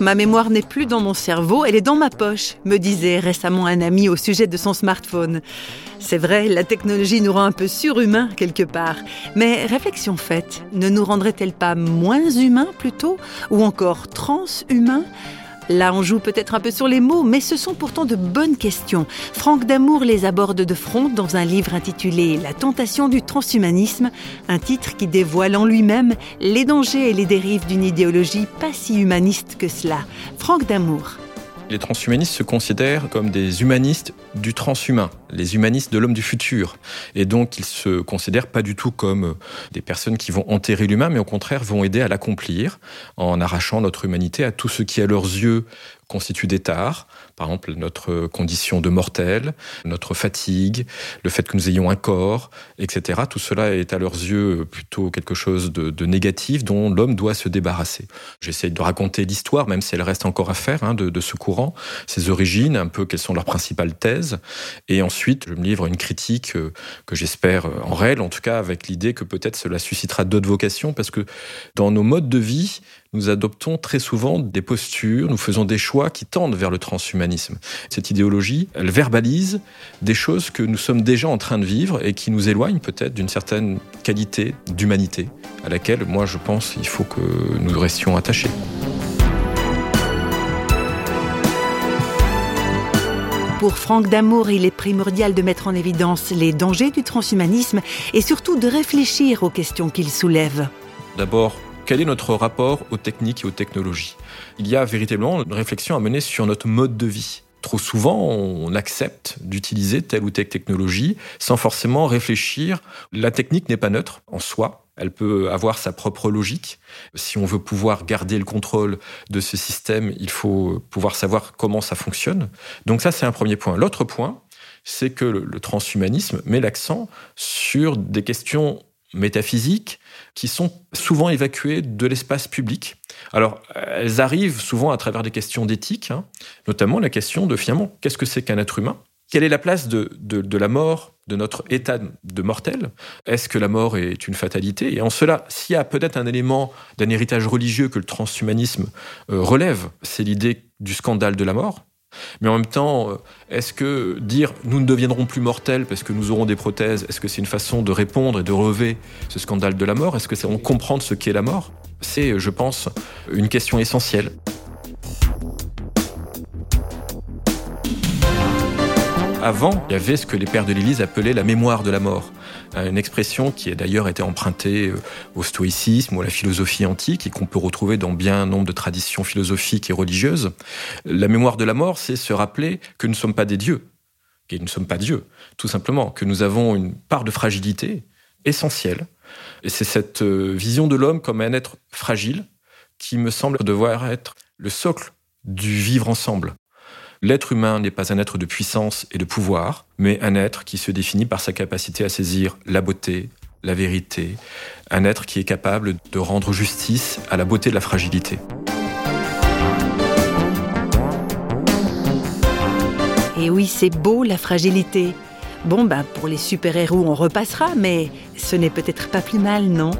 Ma mémoire n'est plus dans mon cerveau, elle est dans ma poche, me disait récemment un ami au sujet de son smartphone. C'est vrai, la technologie nous rend un peu surhumains quelque part. Mais réflexion faite, ne nous rendrait-elle pas moins humains plutôt? Ou encore transhumains? Là, on joue peut-être un peu sur les mots, mais ce sont pourtant de bonnes questions. Franck Damour les aborde de front dans un livre intitulé La tentation du transhumanisme, un titre qui dévoile en lui-même les dangers et les dérives d'une idéologie pas si humaniste que cela. Franck Damour. Les transhumanistes se considèrent comme des humanistes du transhumain, les humanistes de l'homme du futur. Et donc, ils se considèrent pas du tout comme des personnes qui vont enterrer l'humain, mais au contraire vont aider à l'accomplir en arrachant notre humanité à tout ce qui, à leurs yeux, constitue des par exemple notre condition de mortel, notre fatigue, le fait que nous ayons un corps, etc. Tout cela est à leurs yeux plutôt quelque chose de, négatif dont l'homme doit se débarrasser. J'essaie de raconter l'histoire, même si elle reste encore à faire, hein, de, ce courant, ses origines, un peu quelles sont leurs principales thèses, et ensuite je me livre une critique euh, que j'espère euh, en réel, en tout cas avec l'idée que peut-être cela suscitera d'autres vocations, parce que dans nos modes de vie, nous adoptons très souvent des postures, nous faisons des choix qui tendent vers le transhumanisme. Cette idéologie, elle verbalise des choses que nous sommes déjà en train de vivre et qui nous éloignent peut-être d'une certaine qualité d'humanité à laquelle, moi, je pense, il faut que nous restions attachés. Pour Franck Damour, il est primordial de mettre en évidence les dangers du transhumanisme et surtout de réfléchir aux questions qu'il soulève. D'abord, quel est notre rapport aux techniques et aux technologies? Il y a véritablement une réflexion à mener sur notre mode de vie. Trop souvent, on accepte d'utiliser telle ou telle technologie sans forcément réfléchir. La technique n'est pas neutre en soi. Elle peut avoir sa propre logique. Si on veut pouvoir garder le contrôle de ce système, il faut pouvoir savoir comment ça fonctionne. Donc ça, c'est un premier point. L'autre point, c'est que le transhumanisme met l'accent sur des questions métaphysiques qui sont souvent évacuées de l'espace public. Alors, elles arrivent souvent à travers des questions d'éthique, hein, notamment la question de finalement, qu'est-ce que c'est qu'un être humain? Quelle est la place de, de, la mort, de notre état de mortel? Est-ce que la mort est une fatalité? Et en cela, s'il y a peut-être un élément d'un héritage religieux que le transhumanisme euh, relève, c'est l'idée du scandale de la mort, mais en même temps, euh, est-ce que dire nous ne deviendrons plus mortels parce que nous aurons des prothèses, est-ce que c'est une façon de répondre et de relever ce scandale de la mort? Est-ce que c'est comprendre ce qu'est la mort? C'est, je pense, une question essentielle. Avant, il y avait ce que les pères de l'Église appelaient la mémoire de la mort. Euh, une expression qui a d'ailleurs été empruntée euh, au stoïcisme ou à la philosophie antique et qu'on peut retrouver dans bien nombre de traditions philosophiques et religieuses. La mémoire de la mort, c'est se rappeler que nous ne sommes pas des dieux, que nous ne sommes pas Dieu, tout simplement, que nous avons une part de fragilité essentielle. Et c'est cette euh, vision de l'homme comme un être fragile qui me semble devoir être le socle du vivre ensemble. L'être humain n'est pas un être de puissance et de pouvoir, mais un être qui se définit par sa capacité à saisir la beauté, la vérité, un être qui est capable de rendre justice à la beauté de la fragilité. Et oui, c'est beau la fragilité. Bon, bah, pour les super-héros, on repassera, mais ce n'est peut-être pas plus mal, non?